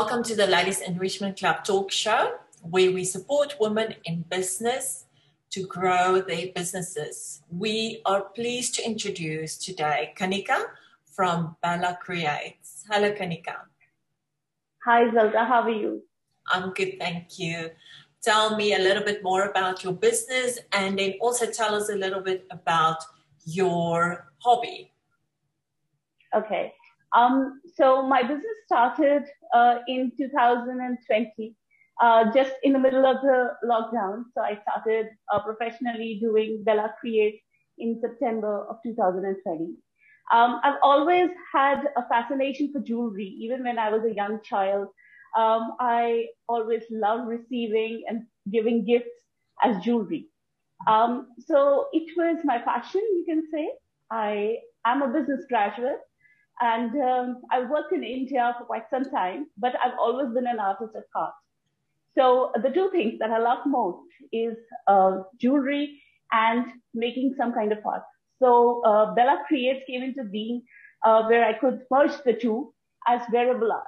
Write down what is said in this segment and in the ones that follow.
Welcome to the Ladies Enrichment Club talk show, where we support women in business to grow their businesses. We are pleased to introduce today Kanika from Bella Creates. Hello, Kanika. Hi, Zelda. How are you? I'm good, thank you. Tell me a little bit more about your business and then also tell us a little bit about your hobby. Okay. Um, so my business started uh, in 2020, uh, just in the middle of the lockdown. So I started uh, professionally doing Bella Create in September of 2020. Um, I've always had a fascination for jewelry, even when I was a young child. Um, I always loved receiving and giving gifts as jewelry. Um, so it was my passion, you can say. I am a business graduate and um, I worked in India for quite some time, but I've always been an artist at heart. So the two things that I love most is uh, jewelry and making some kind of art. So uh, Bella Creates came into being uh, where I could merge the two as wearable art.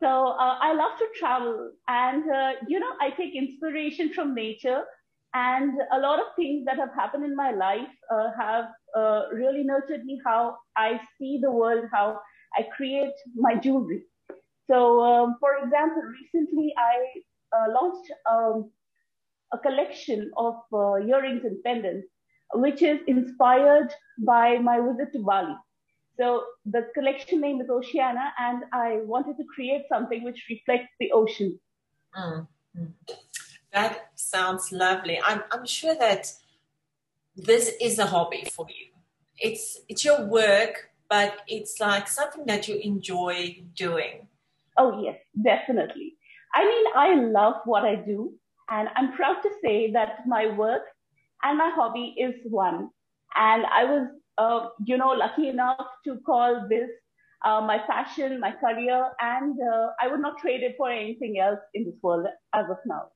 So uh, I love to travel and, uh, you know, I take inspiration from nature and a lot of things that have happened in my life uh, have uh, really nurtured me how I see the world, how I create my jewelry. So, um, for example, recently I uh, launched um, a collection of uh, earrings and pendants, which is inspired by my visit to Bali. So the collection name is Oceana, and I wanted to create something which reflects the ocean. Mm-hmm. That sounds lovely. I'm, I'm sure that this is a hobby for you. It's it's your work, but it's like something that you enjoy doing. Oh yes, definitely. I mean, I love what I do, and I'm proud to say that my work and my hobby is one. And I was, uh, you know, lucky enough to call this uh, my passion, my career, and uh, I would not trade it for anything else in this world as of now.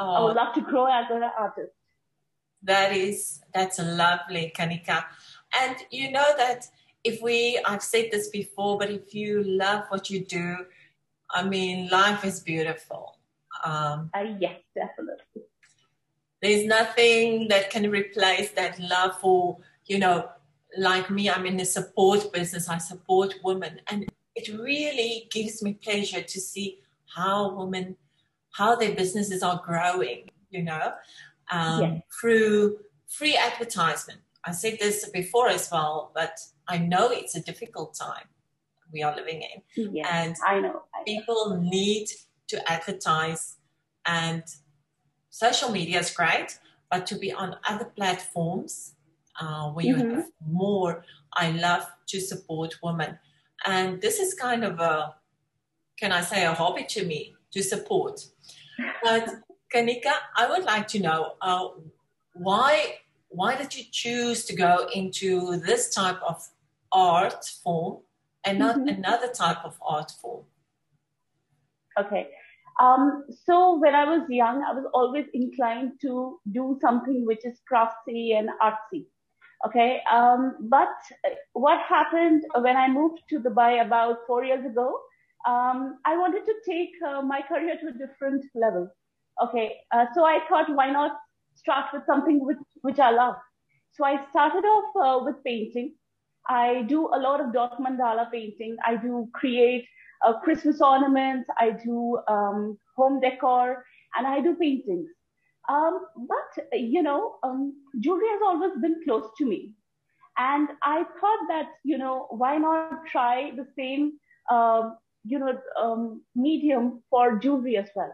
Oh, I would love to grow as an artist. That is, that's lovely, Kanika. And you know that if we, I've said this before, but if you love what you do, I mean, life is beautiful. Um, uh, yes, definitely. There's nothing that can replace that love for, you know, like me, I'm in the support business. I support women. And it really gives me pleasure to see how women how their businesses are growing, you know, um, yes. through free advertisement. I said this before as well, but I know it's a difficult time we are living in. Yes, and I know, I know. people need to advertise and social media is great, but to be on other platforms uh, where mm-hmm. you have more, I love to support women. And this is kind of a, can I say, a hobby to me to support. But Kanika, I would like to know uh, why why did you choose to go into this type of art form and not mm-hmm. another type of art form? Okay. Um, so when I was young, I was always inclined to do something which is crafty and artsy. Okay. Um, but what happened when I moved to Dubai about four years ago? Um, I wanted to take uh, my career to a different level. Okay, uh, so I thought, why not start with something which, which I love? So I started off uh, with painting. I do a lot of dot mandala painting. I do create uh, Christmas ornaments. I do um, home decor, and I do paintings. Um, but you know, um, jewelry has always been close to me, and I thought that you know, why not try the same um, you know, um, medium for jewelry as well.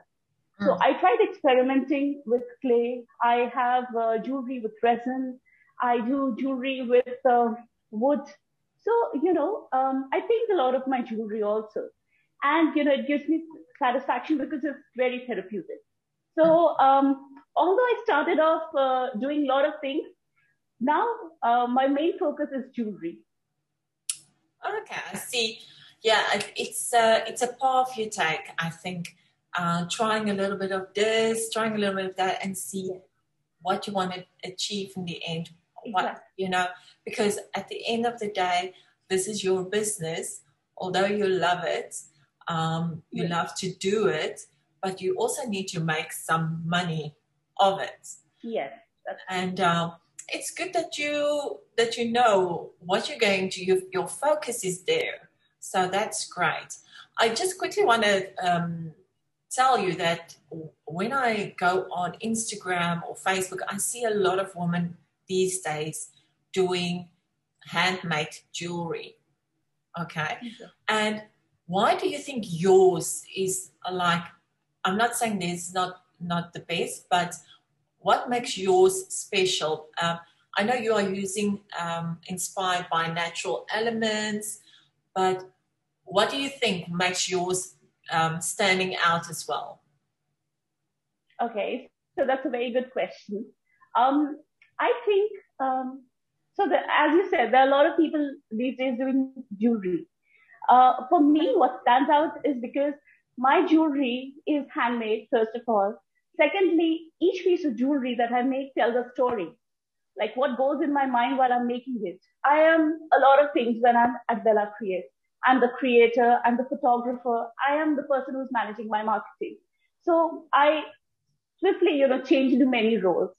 Mm. So hmm. I tried experimenting with clay. I have uh, jewelry with resin. I do jewelry with uh, wood. So, you know, um, I paint a lot of my jewelry also. And, you know, it gives me satisfaction because it's very therapeutic. So, hmm. um, although I started off uh, doing a lot of things, now uh, my main focus is jewelry. Okay, I see yeah, it's a, it's a path you take. I think uh, trying a little bit of this, trying a little bit of that, and see what you want to achieve in the end. What you know, because at the end of the day, this is your business. Although you love it, Um, you yes. love to do it, but you also need to make some money of it. Yes. And uh, it's good that you that you know what you're going to. Your, your focus is there, so that's great. I just quickly want to um, tell you that when I go on Instagram or Facebook, I see a lot of women these days doing handmade jewelry. Okay. And why do you think yours is like, I'm not saying this is not, not the best, but what makes yours special? Um, I know you are using um, inspired by natural elements, but what do you think makes yours um, standing out as well? Okay, so that's a very good question. Um, I think um, so. The, as you said, there are a lot of people these days doing jewelry. Uh, for me, what stands out is because my jewelry is handmade, first of all. Secondly, each piece of jewelry that I make tells a story, like what goes in my mind while I'm making it. I am a lot of things when I'm at Bella Create. I'm the creator, I'm the photographer, I am the person who's managing my marketing. So I swiftly, you know, change into many roles.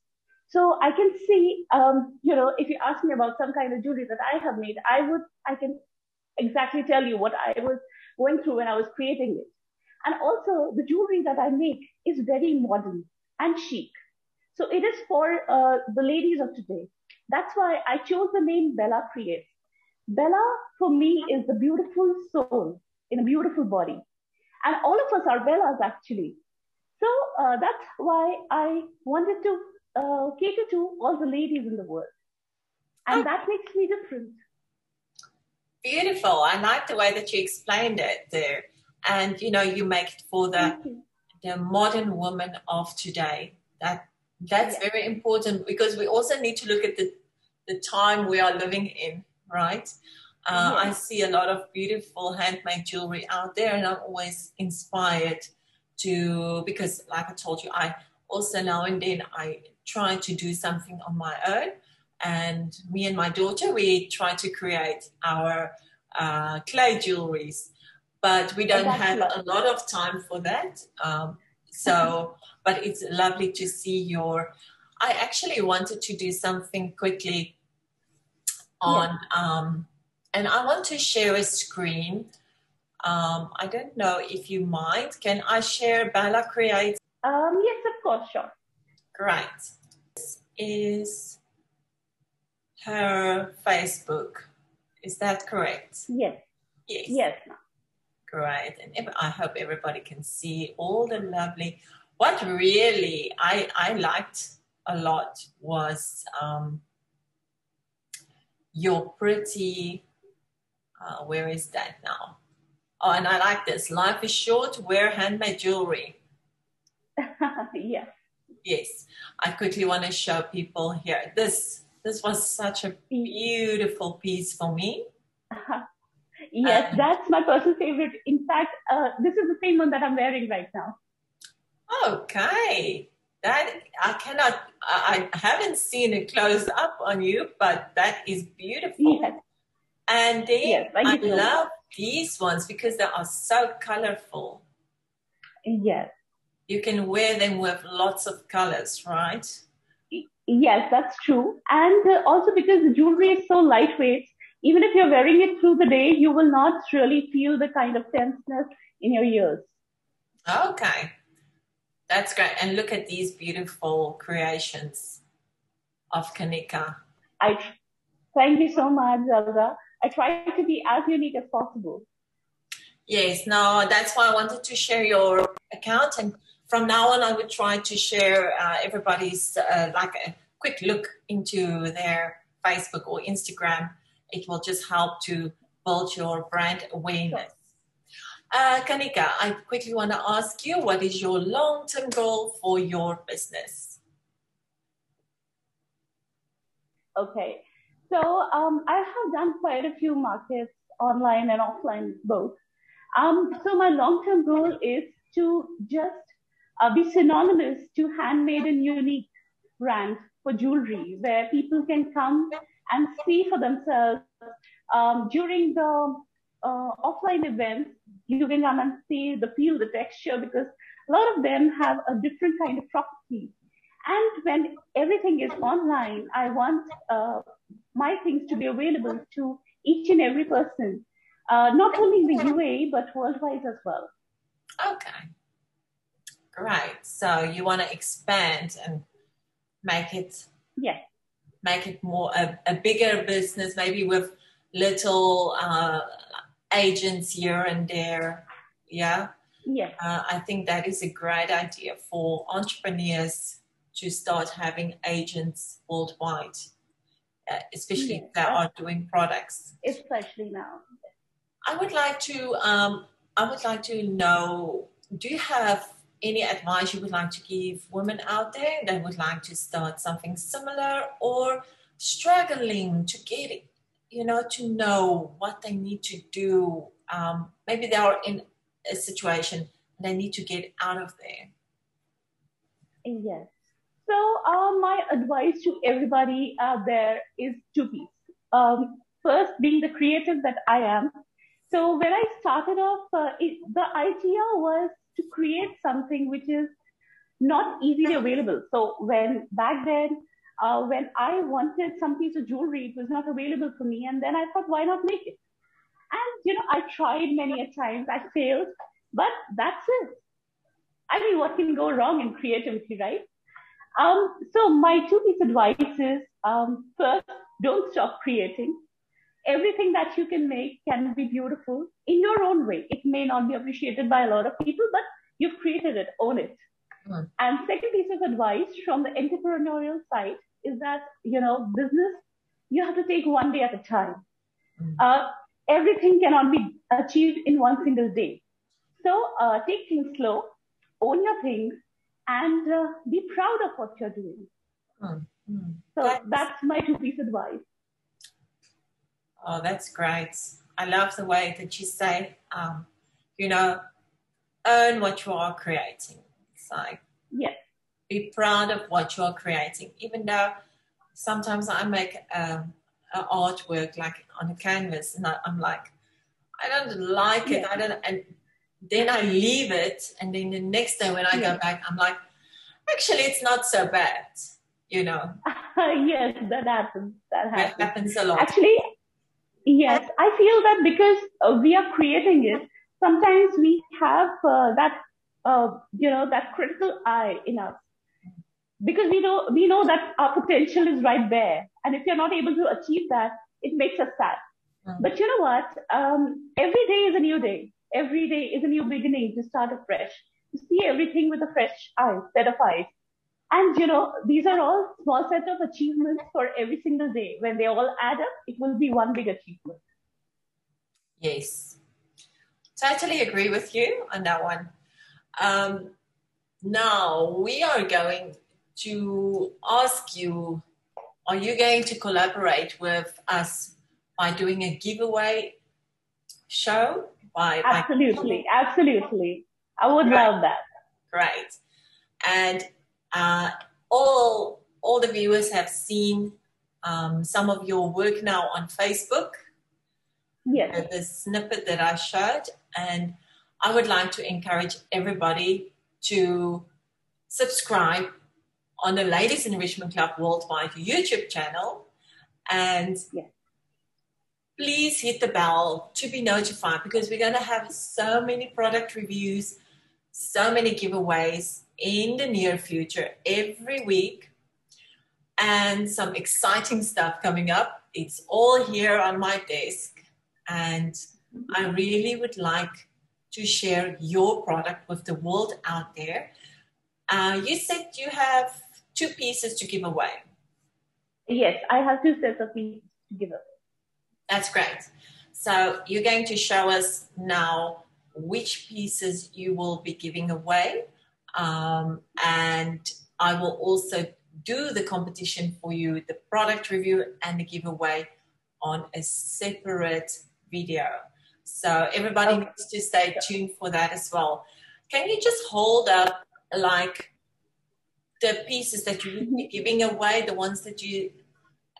So I can see, um, you know, if you ask me about some kind of jewelry that I have made, I would, I can exactly tell you what I was going through when I was creating it. And also the jewelry that I make is very modern and chic. So it is for uh, the ladies of today. That's why I chose the name Bella Creates. Bella for me is the beautiful soul in a beautiful body. And all of us are Bellas actually. So uh, that's why I wanted to uh, cater to all the ladies in the world. And oh. that makes me different. Beautiful. I like the way that you explained it there. And you know, you make it for the the modern woman of today. That that's yeah. very important because we also need to look at the the time we are living in right? Uh, I see a lot of beautiful handmade jewelry out there, and I'm always inspired to because, like I told you, I also now and then I try to do something on my own. And me and my daughter, we try to create our uh, clay jewelries, but we don't have a lot of time for that. Um, so, but it's lovely to see your. I actually wanted to do something quickly on, yeah. um, and I want to share a screen. Um, I don't know if you mind. Can I share Bella Create? Um, yes, of course, sure. Great. This is her Facebook. Is that correct? Yes. Yes. Yes. Great. And I hope everybody can see all the lovely. What really I, I liked a lot was um, you're pretty. Uh, where is that now? Oh, and I like this. Life is short. Wear handmade jewelry. yes. Yes. I quickly want to show people here. This this was such a beautiful piece for me. Yes, um, that's my personal favorite. In fact, uh, this is the same one that I'm wearing right now. Okay that I cannot, I, haven't seen it close up on you, but that is beautiful. Yes. And then yes, I love these ones because they are so colorful. Yes. You can wear them with lots of colors, right? Yes, that's true. And uh, also because the jewelry is so lightweight, even if you're wearing it through the day, you will not really feel the kind of tenseness in your ears. Okay. That's great. And look at these beautiful creations of Kanika. I thank you so much, Zelda. I try to be as unique as possible. Yes, no, that's why I wanted to share your account. And from now on, I would try to share uh, everybody's, uh, like a quick look into their Facebook or Instagram. It will just help to build your brand awareness. Uh, Kanika, I quickly want to ask you what is your long term goal for your business? Okay, so um, I have done quite a few markets online and offline both. Um, so my long term goal is to just uh, be synonymous to handmade and unique brand for jewelry where people can come and see for themselves um, during the uh, offline events, you can come and see the feel, the texture, because a lot of them have a different kind of property. And when everything is online, I want uh, my things to be available to each and every person, uh, not only in the UAE, but worldwide as well. Okay. Great. So you want to expand and make it yes. make it more a, a bigger business, maybe with little uh, agents here and there. Yeah. Yeah. Uh, I think that is a great idea for entrepreneurs to start having agents worldwide, uh, especially yeah. if they are doing products. Especially now. I would like to. Um, I would like to know. Do you have any advice you would like to give women out there that would like to start something similar or struggling to get it, you know, to know what they need to do? Um, maybe they are in a situation and they need to get out of there. Yes. So, uh, my advice to everybody out there is two pieces. Um, first, being the creative that I am. So, when I started off, uh, it, the idea was to create something which is not easily available. So, when back then, uh, when I wanted some piece of jewelry, it was not available for me. And then I thought, why not make it? And, you know, I tried many a times, I failed, but that's it. I mean, what can go wrong in creativity, right? Um, so my two piece of advice is um, first, don't stop creating. Everything that you can make can be beautiful in your own way. It may not be appreciated by a lot of people, but you've created it, own it. Mm. And second piece of advice from the entrepreneurial side is that, you know, business, you have to take one day at a time. Mm. Uh, everything cannot be achieved in one single day. So uh, take things slow, own your things, and uh, be proud of what you're doing. Mm, mm. So that's, that's my two piece advice. Oh, that's great. I love the way that you say, um, you know, own what you are creating. It's like, yes. Be proud of what you are creating, even though sometimes I make um, an artwork like on a canvas and I, am like, I don't like it. I don't, and then I leave it, and then the next day when I go back, I'm like, actually, it's not so bad, you know. yes, that happens. That happens. That happens a lot. Actually, yes, I feel that because uh, we are creating it, sometimes we have uh, that, uh, you know, that critical eye in us. Because we know we know that our potential is right there, and if you're not able to achieve that, it makes us sad. Mm-hmm. But you know what? Um, every day is a new day every day is a new beginning to start afresh, to see everything with a fresh eye, set of eyes. And you know, these are all small set of achievements for every single day. When they all add up, it will be one big achievement. Yes. Totally agree with you on that one. Um, now we are going to ask you, are you going to collaborate with us by doing a giveaway show by absolutely, by absolutely. I would right. love that. Great, and uh, all all the viewers have seen um, some of your work now on Facebook. Yes, the snippet that I showed, and I would like to encourage everybody to subscribe on the Ladies Enrichment Club Worldwide YouTube channel and yes please hit the bell to be notified because we're going to have so many product reviews, so many giveaways in the near future every week, and some exciting stuff coming up. It's all here on my desk, and I really would like to share your product with the world out there. Uh, you said you have two pieces to give away. Yes, I have two sets of pieces to give away. That's great. So you're going to show us now which pieces you will be giving away. Um, and I will also do the competition for you, the product review and the giveaway on a separate video. So everybody okay. needs to stay tuned for that as well. Can you just hold up like the pieces that you will be giving away, the ones that you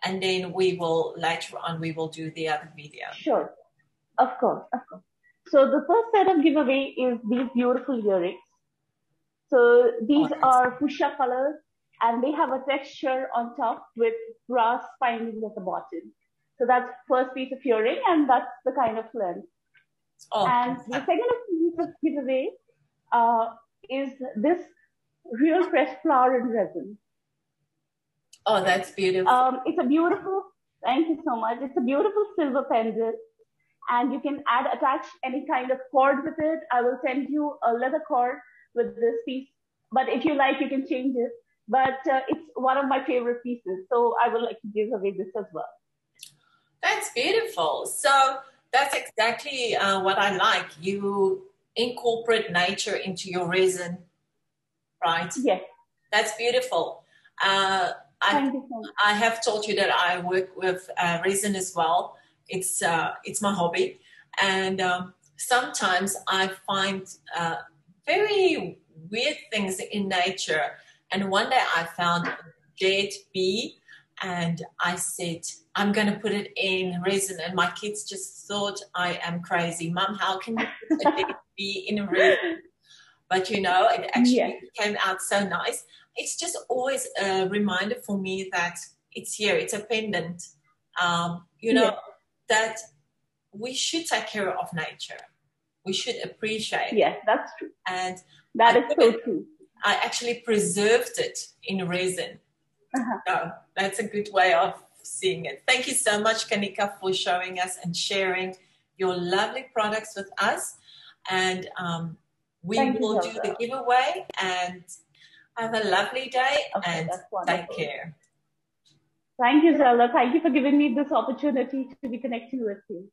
and then we will later on we will do the other video. Sure. Of course, of course. So the first set of giveaway is these beautiful earrings. So these oh, are fuchsia colors and they have a texture on top with brass findings at the bottom. So that's first piece of earring and that's the kind of length. Oh, and the second piece of giveaway uh, is this real fresh flower and resin. Oh, that's beautiful. Um, it's a beautiful, thank you so much. It's a beautiful silver pendant and you can add, attach any kind of cord with it. I will send you a leather cord with this piece, but if you like, you can change it. But uh, it's one of my favorite pieces, so I would like to give away this as well. That's beautiful. So that's exactly uh, what I like. You incorporate nature into your resin, right? Yes. That's beautiful. Uh, I, I have told you that I work with uh, resin as well. It's uh, it's my hobby, and um, sometimes I find uh, very weird things in nature. And one day I found a dead bee, and I said, I'm going to put it in resin. And my kids just thought I am crazy. Mom, how can you put a dead bee in a resin? But you know, it actually yeah. came out so nice. It's just always a reminder for me that it's here, it's a pendant. Um, you know, yeah that we should take care of nature. We should appreciate. Yes, that's true. And that I is so true. I actually preserved it in resin. Uh-huh. So that's a good way of seeing it. Thank you so much, Kanika, for showing us and sharing your lovely products with us. And um, we Thank will you, do the giveaway and have a lovely day okay, and take care. Thank you, Zella. Thank you for giving me this opportunity to be connecting with you.